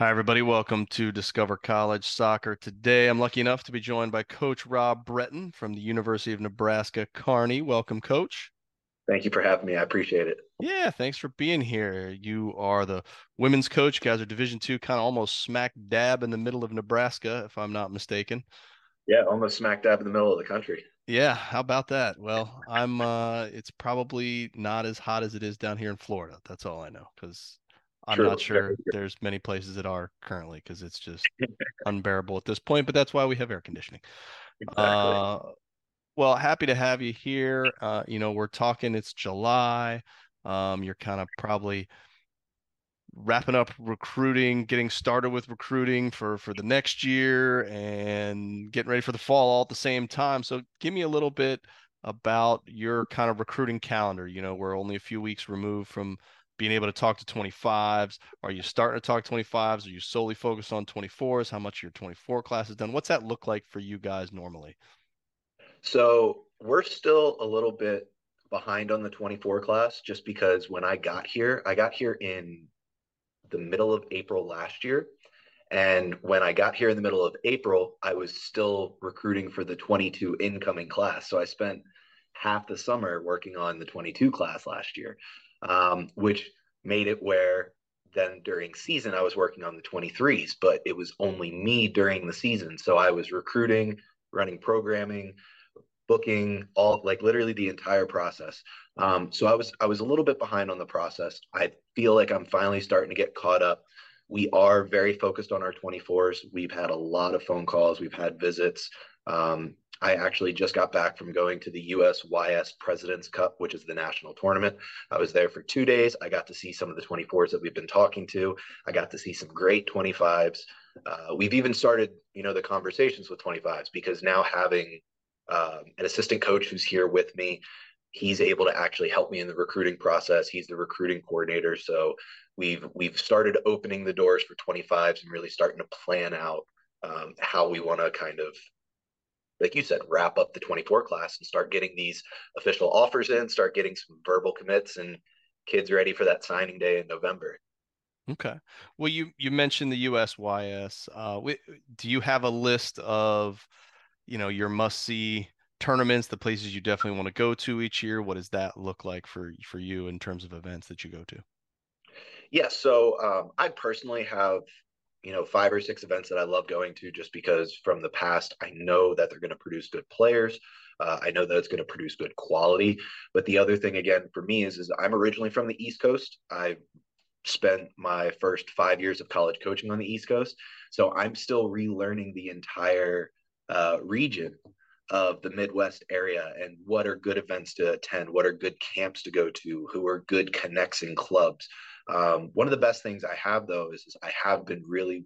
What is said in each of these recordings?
Hi, everybody. Welcome to Discover College Soccer. Today, I'm lucky enough to be joined by Coach Rob Breton from the University of Nebraska Kearney. Welcome, Coach. Thank you for having me. I appreciate it. Yeah, thanks for being here. You are the women's coach. You guys are Division two, kind of almost smack dab in the middle of Nebraska, if I'm not mistaken. Yeah, almost smack dab in the middle of the country. Yeah, how about that? Well, I'm. uh It's probably not as hot as it is down here in Florida. That's all I know because I'm not sure there's many places that are currently because it's just unbearable at this point. But that's why we have air conditioning. Exactly. Uh, well, happy to have you here. Uh, you know, we're talking. It's July. Um, you're kind of probably wrapping up recruiting, getting started with recruiting for for the next year, and getting ready for the fall all at the same time. So, give me a little bit about your kind of recruiting calendar. You know, we're only a few weeks removed from being able to talk to 25s. Are you starting to talk 25s? Are you solely focused on 24s? How much your 24 class is done? What's that look like for you guys normally? So we're still a little bit behind on the 24 class just because when I got here, I got here in the middle of April last year. And when I got here in the middle of April, I was still recruiting for the 22 incoming class. So I spent half the summer working on the 22 class last year, um, which made it where then during season I was working on the 23s, but it was only me during the season. So I was recruiting, running programming, booking all like literally the entire process. Um, so i was i was a little bit behind on the process. I feel like i'm finally starting to get caught up. We are very focused on our 24s we've had a lot of phone calls. We've had visits. Um, i actually just got back from going to the usys president's cup which is the national tournament i was there for two days i got to see some of the 24s that we've been talking to i got to see some great 25s uh, we've even started you know the conversations with 25s because now having um, an assistant coach who's here with me. He's able to actually help me in the recruiting process. He's the recruiting coordinator. So we've we've started opening the doors for 25s and really starting to plan out um, how we want to kind of like you said, wrap up the 24 class and start getting these official offers in, start getting some verbal commits, and kids ready for that signing day in November. Okay. Well, you you mentioned the USYS. Uh, we, do you have a list of you know your must see tournaments the places you definitely want to go to each year what does that look like for for you in terms of events that you go to yeah so um, i personally have you know five or six events that i love going to just because from the past i know that they're going to produce good players. Uh, i know that it's going to produce good quality. But the other thing again for me is is i'm originally from the east coast. I spent my first five years of college coaching on the east coast. So i'm still relearning the entire uh, region of the Midwest area and what are good events to attend, what are good camps to go to, who are good connects in clubs. Um, one of the best things I have though is, is I have been really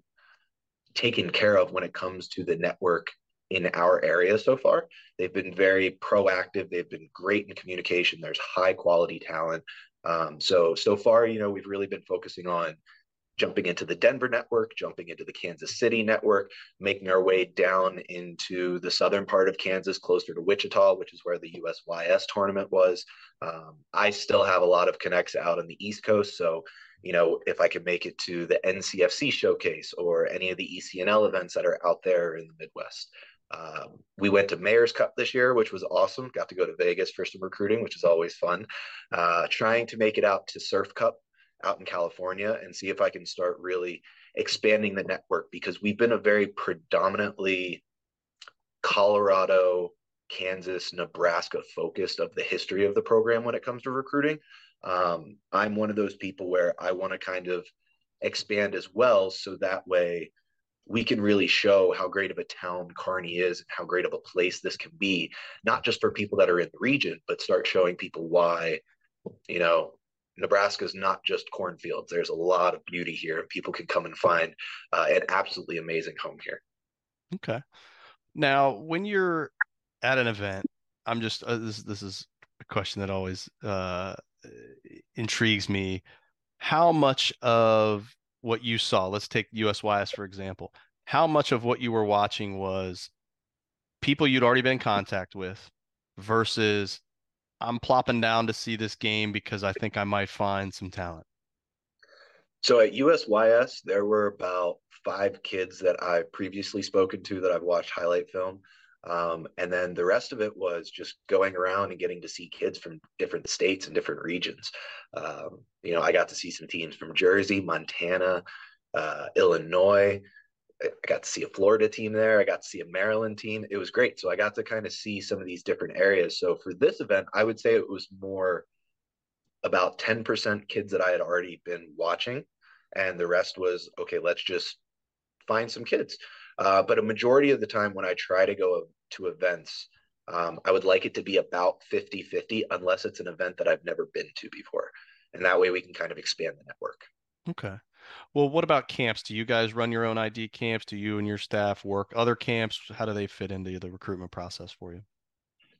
taken care of when it comes to the network in our area so far. They've been very proactive. They've been great in communication. There's high quality talent. Um, so so far, you know, we've really been focusing on jumping into the Denver network, jumping into the Kansas City network, making our way down into the southern part of Kansas, closer to Wichita, which is where the USYS tournament was. Um, I still have a lot of connects out on the East Coast. So, you know, if I can make it to the NCFC showcase or any of the ECNL events that are out there in the Midwest. Um, we went to Mayor's Cup this year, which was awesome. Got to go to Vegas for some recruiting, which is always fun. Uh, trying to make it out to Surf Cup out in California and see if I can start really expanding the network because we've been a very predominantly Colorado, Kansas, Nebraska focused of the history of the program when it comes to recruiting. Um, I'm one of those people where I want to kind of expand as well so that way we can really show how great of a town Kearney is and how great of a place this can be, not just for people that are in the region, but start showing people why, you know, Nebraska is not just cornfields. There's a lot of beauty here, and people can come and find uh, an absolutely amazing home here. Okay. Now, when you're at an event, I'm just uh, this. This is a question that always uh, intrigues me. How much of what you saw? Let's take USYS for example. How much of what you were watching was people you'd already been in contact with versus I'm plopping down to see this game because I think I might find some talent. So at USYS, there were about five kids that I previously spoken to that I've watched highlight film. Um, and then the rest of it was just going around and getting to see kids from different states and different regions. Um, you know, I got to see some teams from Jersey, Montana, uh, Illinois. I got to see a Florida team there. I got to see a Maryland team. It was great. So I got to kind of see some of these different areas. So for this event, I would say it was more about 10% kids that I had already been watching. And the rest was, okay, let's just find some kids. Uh, but a majority of the time when I try to go to events, um, I would like it to be about 50 50, unless it's an event that I've never been to before. And that way we can kind of expand the network. Okay. Well, what about camps? Do you guys run your own ID camps? Do you and your staff work other camps? How do they fit into the recruitment process for you?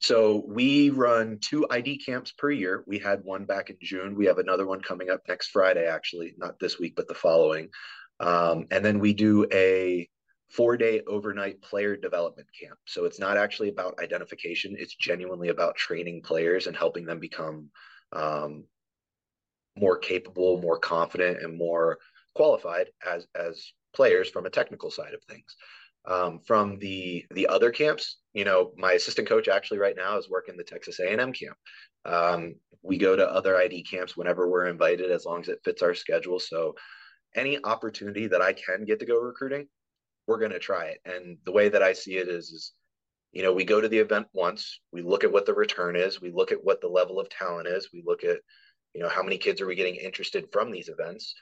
So we run two ID camps per year. We had one back in June. We have another one coming up next Friday, actually, not this week, but the following. Um, and then we do a four day overnight player development camp. So it's not actually about identification, it's genuinely about training players and helping them become um, more capable, more confident, and more qualified as as players from a technical side of things. Um, from the the other camps, you know, my assistant coach actually right now is working the Texas A&M camp. Um, we go to other ID camps whenever we're invited, as long as it fits our schedule. So, any opportunity that I can get to go recruiting, we're going to try it. And the way that I see it is, is you know, we go to the event once, we look at what the return is, we look at what the level of talent is, we look at, you know, how many kids are we getting interested from these events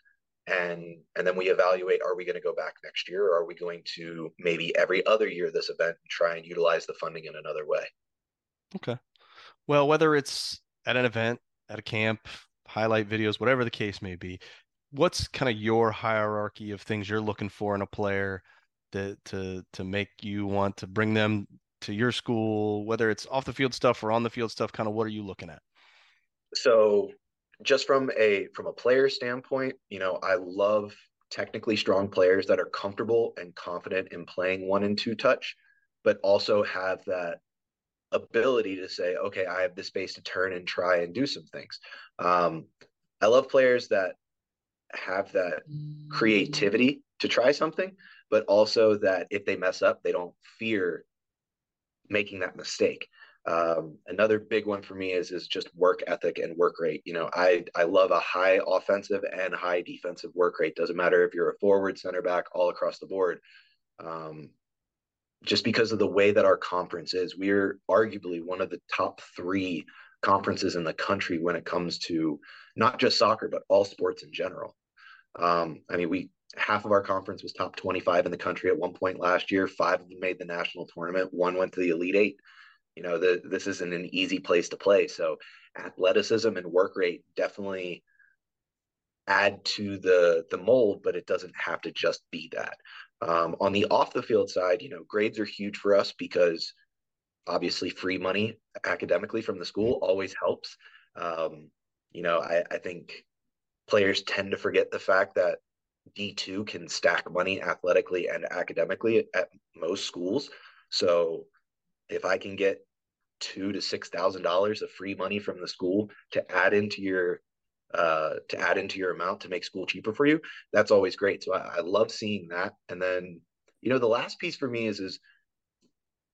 and and then we evaluate are we going to go back next year or are we going to maybe every other year this event and try and utilize the funding in another way? Okay. Well whether it's at an event at a camp highlight videos whatever the case may be what's kind of your hierarchy of things you're looking for in a player to to to make you want to bring them to your school whether it's off the field stuff or on the field stuff kind of what are you looking at? So just from a from a player standpoint, you know, I love technically strong players that are comfortable and confident in playing one and two touch, but also have that ability to say, okay, I have the space to turn and try and do some things. Um, I love players that have that creativity to try something, but also that if they mess up, they don't fear making that mistake. Um, another big one for me is is just work ethic and work rate. You know, I I love a high offensive and high defensive work rate. Doesn't matter if you're a forward, center back, all across the board. Um, just because of the way that our conference is, we're arguably one of the top three conferences in the country when it comes to not just soccer but all sports in general. Um, I mean, we half of our conference was top 25 in the country at one point last year. Five of them made the national tournament. One went to the Elite Eight. You know, the, this isn't an easy place to play. So athleticism and work rate definitely add to the the mold, but it doesn't have to just be that. Um, on the off the field side, you know, grades are huge for us because obviously free money academically from the school always helps. Um, you know, I, I think players tend to forget the fact that D2 can stack money athletically and academically at most schools. So if I can get two to six thousand dollars of free money from the school to add into your uh, to add into your amount to make school cheaper for you, that's always great. So I, I love seeing that. And then, you know, the last piece for me is is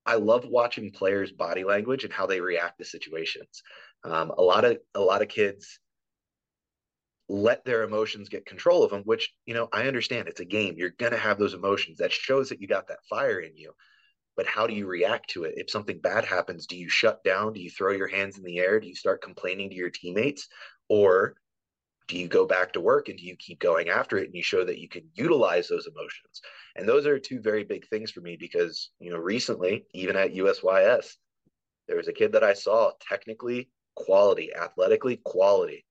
I love watching players' body language and how they react to situations. Um, a lot of a lot of kids let their emotions get control of them, which you know I understand. It's a game. You're gonna have those emotions. That shows that you got that fire in you but how do you react to it? If something bad happens, do you shut down? Do you throw your hands in the air? Do you start complaining to your teammates? Or do you go back to work and do you keep going after it and you show that you can utilize those emotions? And those are two very big things for me because, you know, recently, even at USYS, there was a kid that I saw technically quality, athletically quality.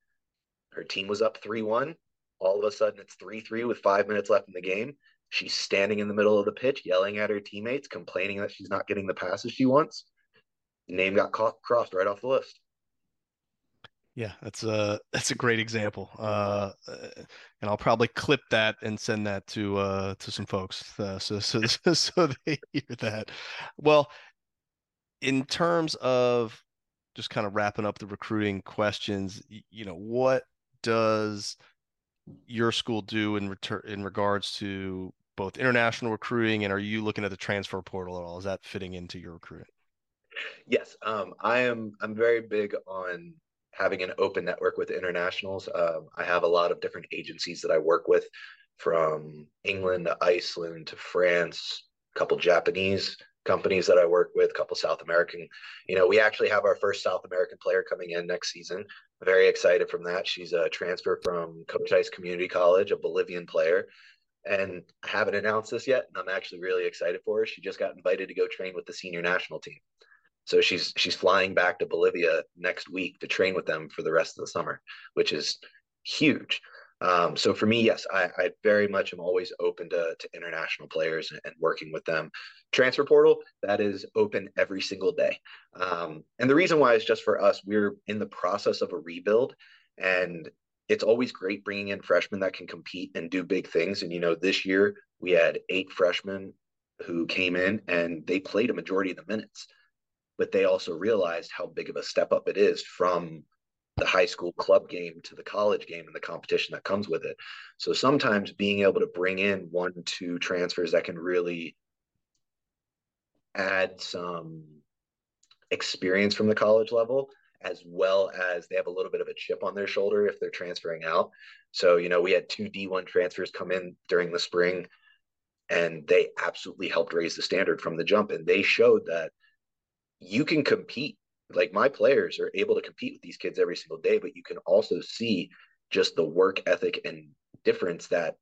Her team was up 3 1. All of a sudden, it's 3 3 with five minutes left in the game. She's standing in the middle of the pitch, yelling at her teammates, complaining that she's not getting the passes she wants. Name got caught, crossed right off the list. Yeah, that's a that's a great example, uh, and I'll probably clip that and send that to uh, to some folks uh, so so so they hear that. Well, in terms of just kind of wrapping up the recruiting questions, you know, what does your school do in return in regards to both international recruiting and are you looking at the transfer portal at all? Is that fitting into your recruiting? Yes, um, I am. I'm very big on having an open network with internationals. Um, I have a lot of different agencies that I work with, from England to Iceland to France, a couple Japanese companies that I work with, a couple South American. You know, we actually have our first South American player coming in next season. Very excited from that. She's a transfer from Cochise Community College, a Bolivian player. And I haven't announced this yet, and I'm actually really excited for her. She just got invited to go train with the senior national team. So she's she's flying back to Bolivia next week to train with them for the rest of the summer, which is huge. Um, so for me, yes, I, I, very much am always open to, to international players and, working with them. Transfer portal that is open every single day, um, and the reason why is just for us. We're in the process of a rebuild, and it's always great bringing in freshmen that can compete and do big things. And you know, this year we had eight freshmen who came in and they played a majority of the minutes, but they also realized how big of a step up it is from the high school club game to the college game and the competition that comes with it. So sometimes being able to bring in one, two transfers that can really add some experience from the college level as well as they have a little bit of a chip on their shoulder if they're transferring out. So, you know, we had two D1 transfers come in during the spring and they absolutely helped raise the standard from the jump and they showed that you can compete like my players are able to compete with these kids every single day, but you can also see just the work ethic and difference that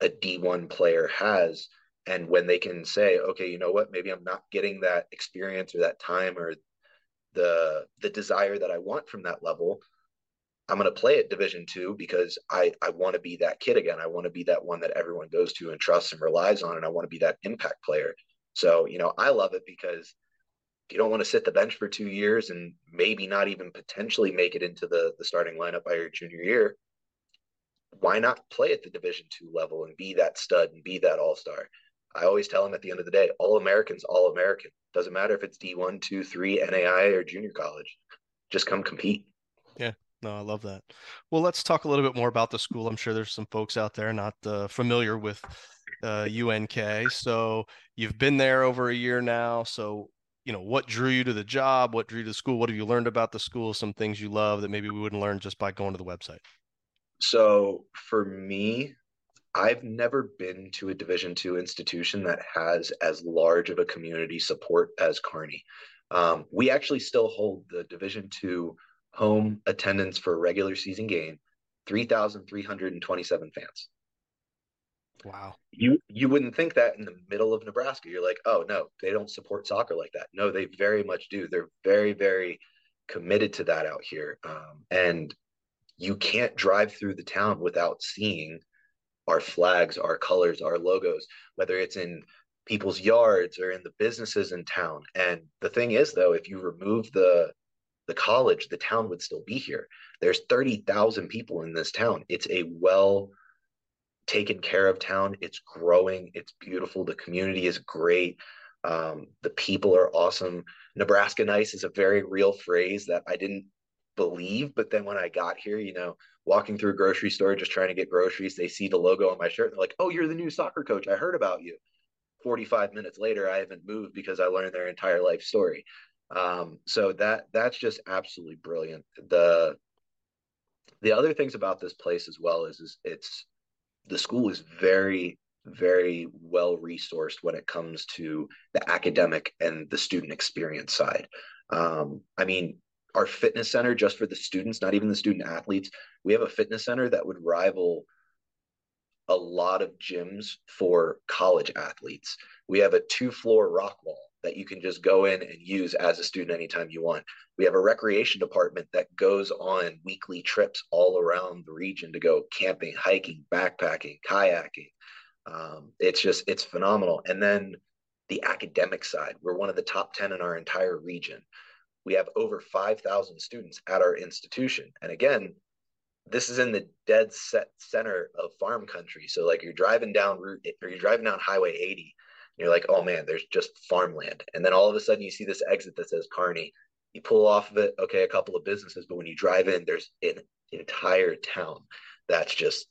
a D1 player has. And when they can say, okay, you know what, maybe I'm not getting that experience or that time or the the desire that I want from that level. I'm going to play at Division two because I I want to be that kid again. I want to be that one that everyone goes to and trusts and relies on, and I want to be that impact player. So you know, I love it because you don't want to sit the bench for two years and maybe not even potentially make it into the the starting lineup by your junior year why not play at the division two level and be that stud and be that all-star i always tell them at the end of the day all americans all american. Doesn't matter if it's d1 2 3 nai or junior college. Just come compete. Yeah. No i love that. Well let's talk a little bit more about the school. I'm sure there's some folks out there not uh, familiar with uh, unk so you've been there over a year now. So you know what drew you to the job? What drew you to the school? What have you learned about the school? Some things you love that maybe we wouldn't learn just by going to the website. So for me i've never been to a division two institution that has as large of a community support as kearney um, we actually still hold the division two home attendance for a regular season game 3327 fans Wow. You you wouldn't think that in the middle of Nebraska. You're like, oh no, they don't support soccer like that. No, they very much do. They're very very committed to that out here. Um, and you can't drive through the town without seeing our flags, our colors, our logos, whether it's in people's yards or in the businesses in town. And the thing is, though, if you remove the the college, the town would still be here. There's 30,000 people in this town. It's a well taken care of town. It's growing. It's beautiful. The community is great. Um, the people are awesome. Nebraska nice is a very real phrase that I didn't believe, but then when I got here, you know, walking through a grocery store just trying to get groceries, they see the logo on my shirt. They're like, "Oh, you're the new soccer coach. I heard about you." 45 minutes later, I haven't moved because I learned their entire life story. Um, so that that's just absolutely brilliant. The the other things about this place as well is, is it's the school is very very well resourced when it comes to the academic and the student experience side. Um, I mean, our fitness center, just for the students, not even the student athletes, we have a fitness center that would rival a lot of gyms for college athletes. We have a two floor rock wall that you can just go in and use as a student anytime you want. We have a recreation department that goes on weekly trips all around the region to go camping, hiking, backpacking, kayaking. Um, it's just, it's phenomenal. And then the academic side, we're one of the top 10 in our entire region. We have over 5,000 students at our institution. And again, this is in the dead set center of farm country. So like you're driving down route or you're driving down highway 80 you're like, oh man, there's just farmland. And then all of a sudden you see this exit that says Kearney. You pull off of it, okay, a couple of businesses, but when you drive in, there's an entire town that's just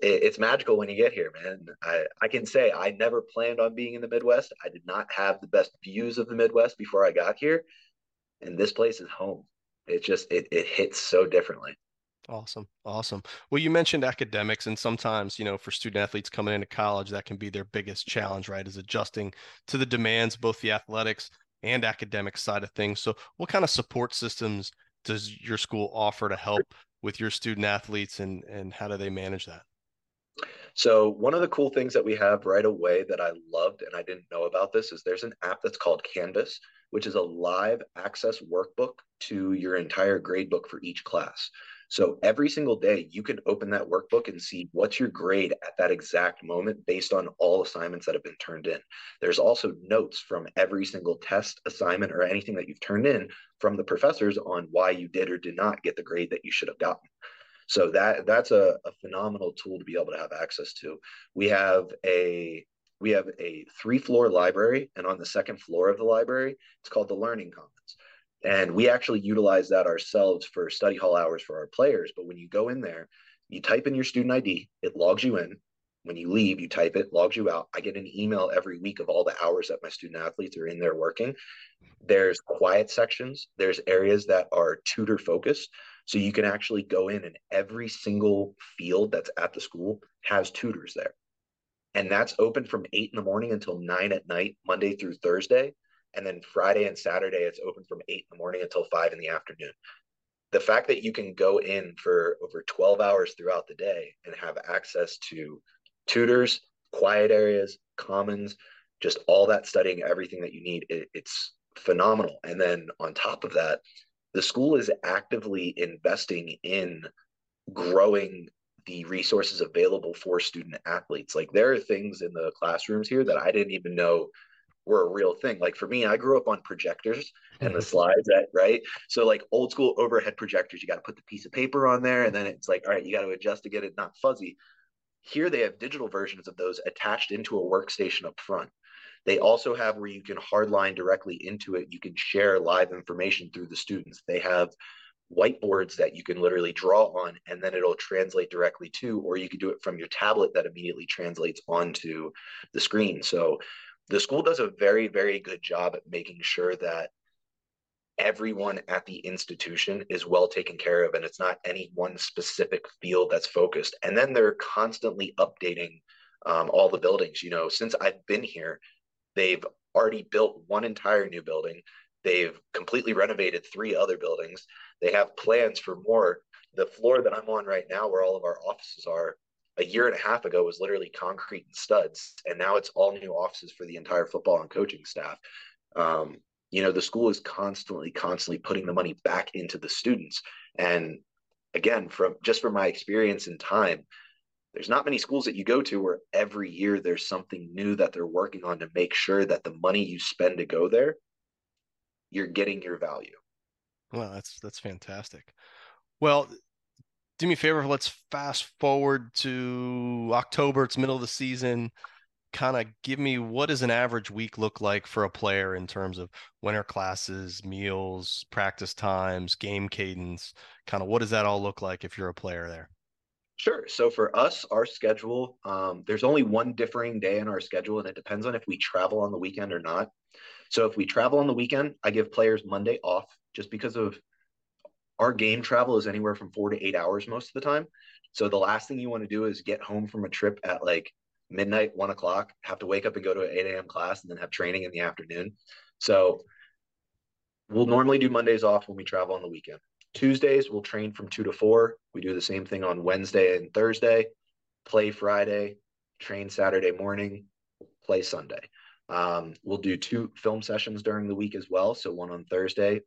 it, it's magical when you get here, man. I, I can say I never planned on being in the Midwest. I did not have the best views of the Midwest before I got here. And this place is home. It just it it hits so differently. Awesome. Awesome. Well, you mentioned academics, and sometimes, you know, for student athletes coming into college, that can be their biggest challenge, right? Is adjusting to the demands, both the athletics and academic side of things. So, what kind of support systems does your school offer to help with your student athletes, and and how do they manage that? So one of the cool things that we have right away that I loved and I didn't know about this is there's an app that's called Canvas, which is a live access workbook to your entire grade book for each class. So every single day you can open that workbook and see what's your grade at that exact moment based on all assignments that have been turned in. There's also notes from every single test, assignment, or anything that you've turned in from the professors on why you did or did not get the grade that you should have gotten. So that that's a, a phenomenal tool to be able to have access to. We have a we have a three floor library, and on the second floor of the library, it's called the Learning Commons. And we actually utilize that ourselves for study hall hours for our players. But when you go in there, you type in your student ID, it logs you in. When you leave, you type it, logs you out. I get an email every week of all the hours that my student athletes are in there working. There's quiet sections, there's areas that are tutor focused. So you can actually go in and every single field that's at the school has tutors there. And that's open from eight in the morning until nine at night, Monday through Thursday. And then Friday and Saturday, it's open from eight in the morning until five in the afternoon. The fact that you can go in for over 12 hours throughout the day and have access to tutors, quiet areas, commons, just all that studying, everything that you need, it, it's phenomenal. And then on top of that, the school is actively investing in growing the resources available for student athletes. Like there are things in the classrooms here that I didn't even know were a real thing. Like for me, I grew up on projectors and the slides that right. So like old school overhead projectors, you got to put the piece of paper on there, and then it's like, all right, you got to adjust to get it not fuzzy. Here they have digital versions of those attached into a workstation up front. They also have where you can hardline directly into it. You can share live information through the students. They have whiteboards that you can literally draw on and then it'll translate directly to, or you can do it from your tablet that immediately translates onto the screen. So the school does a very, very good job at making sure that everyone at the institution is well taken care of and it's not any one specific field that's focused. And then they're constantly updating um, all the buildings. You know, since I've been here, They've already built one entire new building. They've completely renovated three other buildings. They have plans for more. The floor that I'm on right now, where all of our offices are, a year and a half ago was literally concrete and studs, and now it's all new offices for the entire football and coaching staff. Um, you know, the school is constantly, constantly putting the money back into the students. And again, from just from my experience and time, there's not many schools that you go to where every year there's something new that they're working on to make sure that the money you spend to go there you're getting your value well that's that's fantastic. Well do me a favor let's fast forward to october. It's middle of the season. Kind of give me what does an average week look like for a player in terms of winter classes meals practice times game cadence? Kind of what does that all look like if you're a player there? Sure. So for us, our schedule, um, there's only one differing day in our schedule, and it depends on if we travel on the weekend or not. So if we travel on the weekend, I give players Monday off just because of our game travel is anywhere from four to eight hours most of the time. So the last thing you want to do is get home from a trip at like midnight, one o'clock, have to wake up and go to an 8 a.m. class and then have training in the afternoon. So we'll normally do Mondays off when we travel on the weekend. Tuesdays, we'll train from two to four. We do the same thing on Wednesday and Thursday, play Friday, train Saturday morning, play Sunday. Um, we'll do two film sessions during the week as well. So one on Thursday,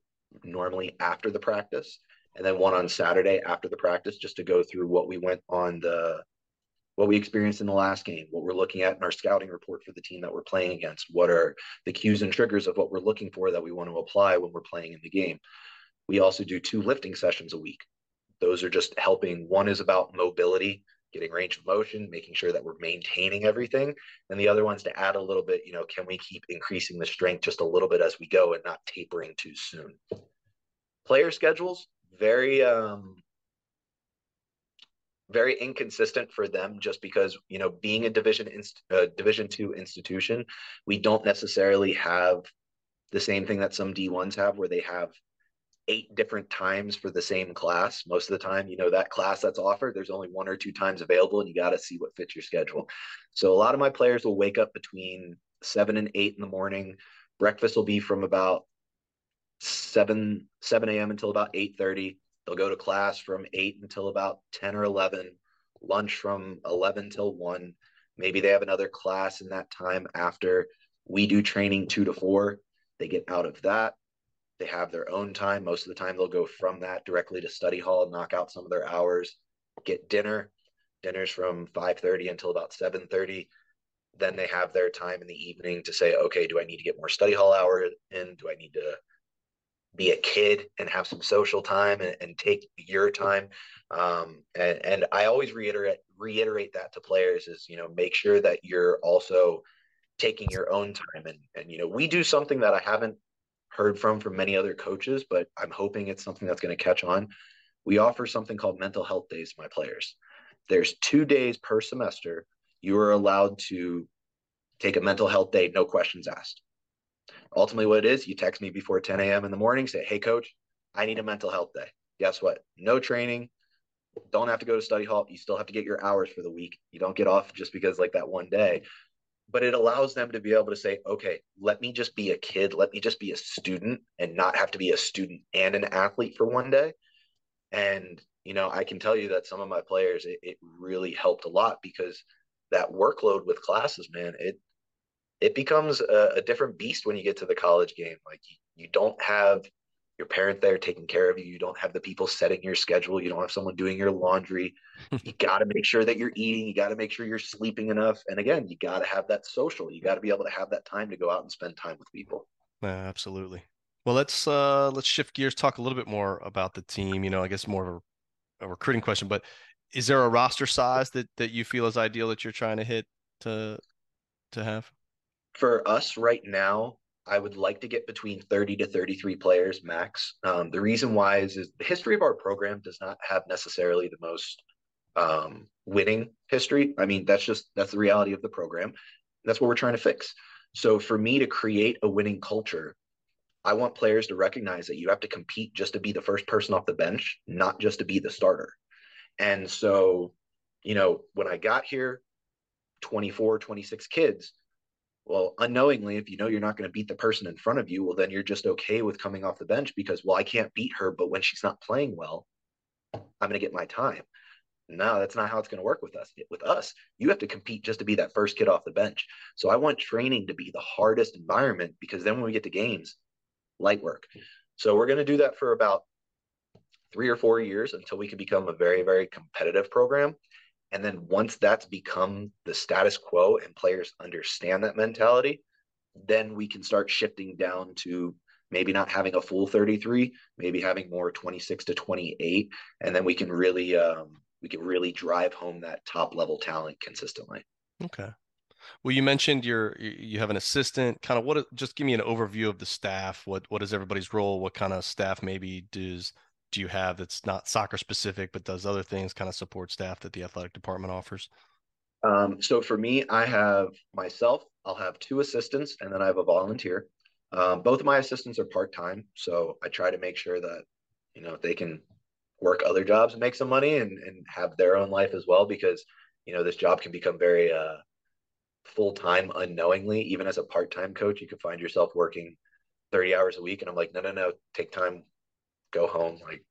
normally after the practice, and then one on Saturday after the practice, just to go through what we went on the what we experienced in the last game, what we're looking at in our scouting report for the team that we're playing against, what are the cues and triggers of what we're looking for that we want to apply when we're playing in the game. We also do two lifting sessions a week. Those are just helping. One is about mobility, getting range of motion, making sure that we're maintaining everything. And the other one's to add a little bit, you know, can we keep increasing the strength just a little bit as we go and not tapering too soon? Player schedules, very um very inconsistent for them just because you know being a division inst- uh, division two institution we don't necessarily have the same thing that some d1s have where they have eight different times for the same class most of the time you know that class that's offered there's only one or two times available and you got to see what fits your schedule so a lot of my players will wake up between 7 and 8 in the morning breakfast will be from about 7 7 a.m until about 8 30 They'll go to class from eight until about 10 or 11, lunch from 11 till one. Maybe they have another class in that time after we do training two to four. They get out of that. They have their own time. Most of the time, they'll go from that directly to study hall, knock out some of their hours, get dinner. Dinner's from 5:30 until about 7:30. Then they have their time in the evening to say, okay, do I need to get more study hall hours in? Do I need to be a kid and have some social time and, and take your time. Um, and, and I always reiterate reiterate that to players is you know make sure that you're also taking your own time and and you know we do something that I haven't heard from from many other coaches, but I'm hoping it's something that's going to catch on. We offer something called mental health days to my players. There's two days per semester you are allowed to take a mental health day, no questions asked. Ultimately what it is you text me before 10 a.m in the morning say hey coach i need a mental health day. Guess what? No training. Don't have to go to study hall. You still have to get your hours for the week. You don't get off just because like that one day but it allows them to be able to say okay let me just be a kid let me just be a student and not have to be a student and an athlete for one day and you know i can tell you that some of my players it, it really helped a lot because that workload with classes man it it becomes a, a, different beast when you get to the college game. Like you, you don't have your parent there taking care of you. You don't have the people setting your schedule. You don't have someone doing your laundry. you got to make sure that you're eating. You got to make sure you're sleeping enough. And again, you got to have that social. You got to be able to have that time to go out and spend time with people. Yeah, absolutely. Well, let's uh let's shift gears. Talk a little bit more about the team. You know, I guess more of a, a recruiting question, but is there a roster size that that you feel is ideal that you're trying to hit to to have? for us right now, I would like to get between 30 to 33 players max. Um, the reason why is, is the history of our program does not have necessarily the most um, winning history. I mean, that's just that's the reality of the program. That's what we're trying to fix. So for me to create a winning culture, I want players to recognize that you have to compete just to be the first person off the bench, not just to be the starter. And so, you know, when I got here, 24, 26 kids, well, unknowingly, if you know you're not going to beat the person in front of you, well, then you're just okay with coming off the bench because, well, I can't beat her, but when she's not playing well, I'm going to get my time. No, that's not how it's going to work with us. With us, you have to compete just to be that first kid off the bench. So I want training to be the hardest environment because then when we get to games, light work. So we're going to do that for about three or four years until we can become a very, very competitive program. And then once that's become the status quo and players understand that mentality, then we can start shifting down to maybe not having a full 33, maybe having more 26 to 28. And then we can really, um, we can really drive home that top level talent consistently. Okay. Well, you mentioned your you have an assistant. Kind of what? Just give me an overview of the staff. What what is everybody's role? What kind of staff maybe does do you have that's not soccer specific but does other things kind of support staff that the athletic department offers? Um, so for me i have myself i'll have two assistants and then i have a volunteer. Um, both of my assistants are part-time so i try to make sure that you know they can work other jobs and make some money and, and have their own life as well because you know this job can become very uh, full-time unknowingly. Even as a part-time coach you can find yourself working 30 hours a week and i'm like no no no take time go home, like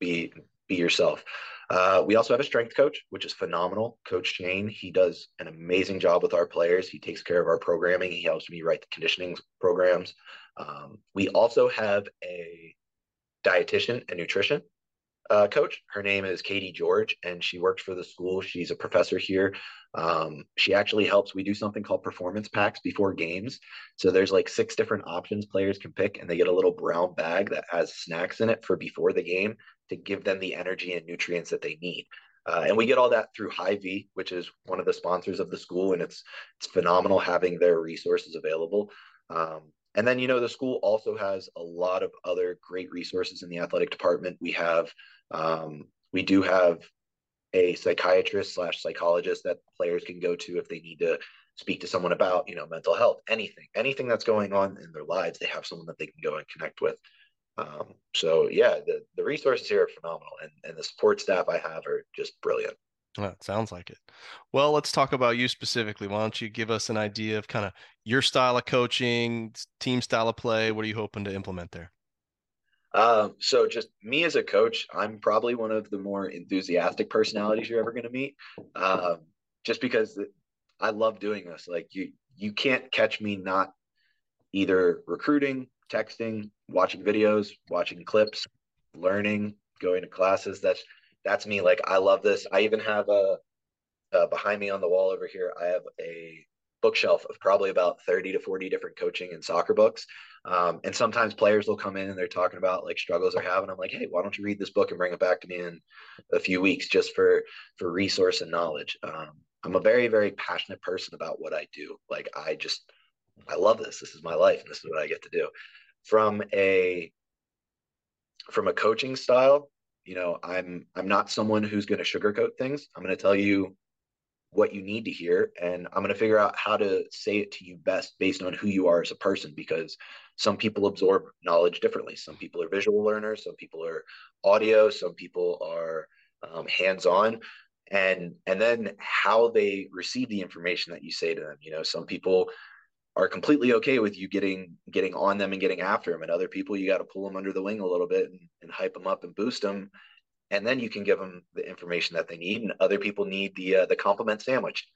be be yourself. Uh, we also have a strength coach, which is phenomenal. Coach Shane, he does an amazing job with our players. He takes care of our programming. He helps me write the conditioning programs. Um, we also have a dietitian and nutrition uh, coach. Her name is Katie George, and she works for the school. She's a professor here. Um, she actually helps. We do something called performance packs before games. So there's like six different options players can pick, and they get a little brown bag that has snacks in it for before the game to give them the energy and nutrients that they need. Uh, and we get all that through Hy-Vee, which is one of the sponsors of the school, and it's it's phenomenal having their resources available. Um, and then you know the school also has a lot of other great resources in the athletic department. We have um, we do have a psychiatrist slash psychologist that players can go to if they need to speak to someone about you know mental health anything anything that's going on in their lives they have someone that they can go and connect with um, so yeah the, the resources here are phenomenal and, and the support staff i have are just brilliant well, it sounds like it. Well, let's talk about you specifically. Why don't you give us an idea of kind of your style of coaching, team style of play? What are you hoping to implement there? Um, so just me as a coach, I'm probably one of the more enthusiastic personalities you're ever going to meet. Um, just because I love doing this. Like you, you can't catch me not either recruiting, texting, watching videos, watching clips, learning, going to classes. That's that's me. Like I love this. I even have a behind me on the wall over here. I have a bookshelf of probably about 30 to 40 different coaching and soccer books. Um, and sometimes players will come in and they're talking about like struggles they're having. I'm like, hey, why don't you read this book and bring it back to me in a few weeks just for for resource and knowledge. Um, I'm a very very passionate person about what I do. Like I just I love this. This is my life, and this is what I get to do. From a from a coaching style, you know, I'm I'm not someone who's going to sugarcoat things. I'm going to tell you what you need to hear and i'm going to figure out how to say it to you best based on who you are as a person because some people absorb knowledge differently. Some people are visual learners some people are audio some people are um, hands-on and and then how they receive the information that you say to them. You know some people are completely okay with you getting getting on them and getting after them and other people you got to pull them under the wing a little bit and, and hype them up and boost them and then you can give them the information that they need. And other people need the uh, the compliment sandwich.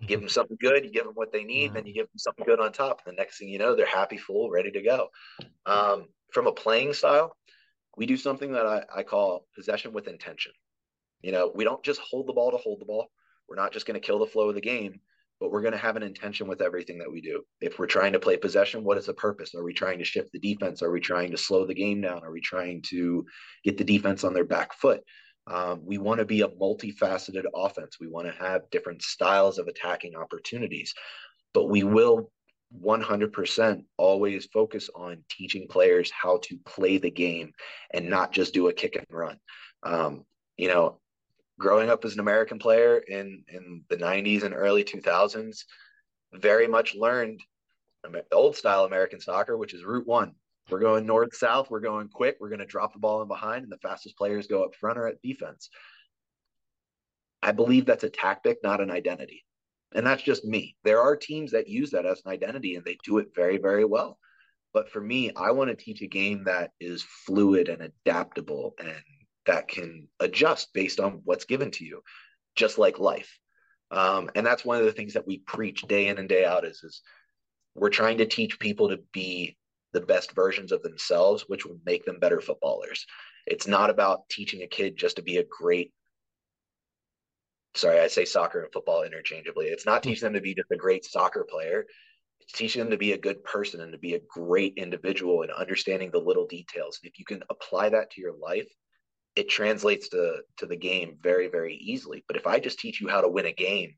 You give them something good, you give them what they need, mm-hmm. then you give them something good on top. And the next thing you know, they're happy, full, ready to go. Um, from a playing style, we do something that I, I call possession with intention. You know, we don't just hold the ball to hold the ball. We're not just going to kill the flow of the game but we're going to have an intention with everything that we do. If we're trying to play possession, what is the purpose? Are we trying to shift the defense? Are we trying to slow the game down? Are we trying to get the defense on their back foot? Um, we want to be a multifaceted offense. We want to have different styles of attacking opportunities, but we will 100% always focus on teaching players how to play the game and not just do a kick and run. Um, you know, growing up as an American player in in the 90s and early 2000s, very much learned old style American soccer, which is route one. We're going north south. We're going quick. We're going to drop the ball in behind, and the fastest players go up front or at defense. I believe that's a tactic, not an identity. And that's just me. There are teams that use that as an identity and they do it very, very well. But for me, I want to teach a game that is fluid and adaptable and that can adjust based on what's given to you, just like life. Um, and that's one of the things that we preach day in and day out is, is we're trying to teach people to be the best versions of themselves, which will make them better footballers. It's not about teaching a kid just to be a great sorry, I say soccer and football interchangeably. It's not teaching them to be just a great soccer player. It's teaching them to be a good person and to be a great individual and understanding the little details. And if you can apply that to your life, it translates to to the game very very easily. But if i just teach you how to win a game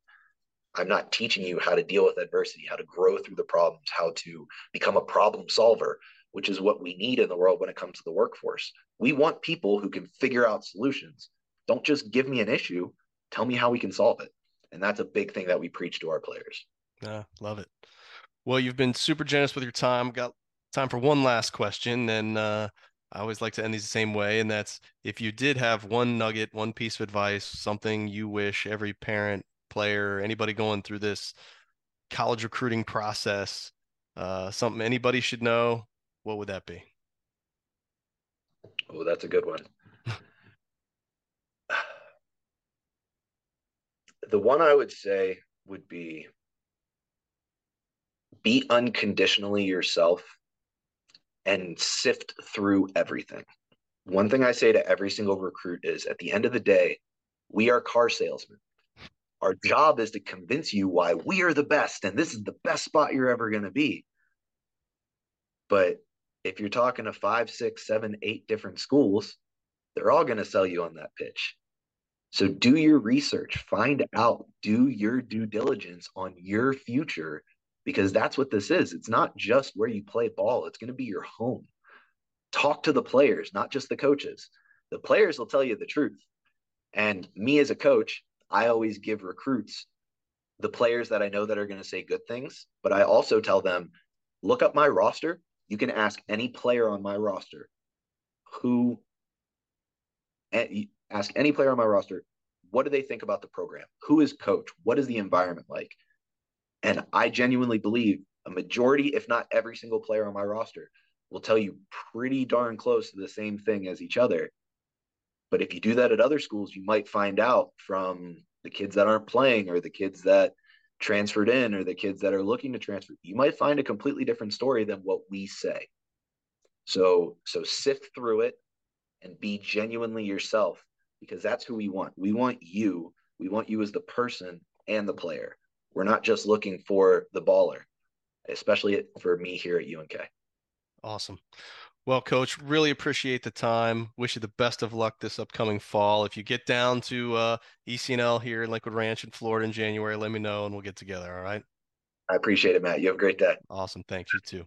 i'm not teaching you how to deal with adversity how to grow through the problems how to become a problem solver which is what we need in the world when it comes to the workforce. We want people who can figure out solutions. Don't just give me an issue. Tell me how we can solve it. And that's a big thing that we preach to our players. Yeah love it. Well you've been super generous with your time. Got time for one last question. And uh I always like to end these the same way, and that's if you did have one nugget, one piece of advice, something you wish every parent, player, anybody going through this college recruiting process, uh, something anybody should know, what would that be? Oh, that's a good one. the one I would say would be be unconditionally yourself and sift through everything. One thing I say to every single recruit is at the end of the day, we are car salesmen. Our job is to convince you why we are the best and this is the best spot you're ever going to be. But if you're talking to five, six, seven, eight different schools, they're all going to sell you on that pitch. So do your research, find out, do your due diligence on your future because that's what this is. It's not just where you play ball, it's going to be your home. Talk to the players, not just the coaches. The players will tell you the truth. And me as a coach, I always give recruits the players that I know that are going to say good things, but I also tell them, look up my roster. You can ask any player on my roster who ask any player on my roster, what do they think about the program? Who is coach? What is the environment like? And I genuinely believe a majority, if not every single player on my roster, will tell you pretty darn close to the same thing as each other. But if you do that at other schools, you might find out from the kids that aren't playing or the kids that transferred in or the kids that are looking to transfer, you might find a completely different story than what we say. So so sift through it and be genuinely yourself because that's who we want. We want you. We want you as the person and the player. We're not just looking for the baller, especially for me here at UNK. Awesome. Well, coach, really appreciate the time. Wish you the best of luck this upcoming fall. If you get down to uh, ECNL here in Lakewood Ranch in Florida in January, let me know and we'll get together. All right. I appreciate it, Matt. You have a great day. Awesome. Thanks. You too.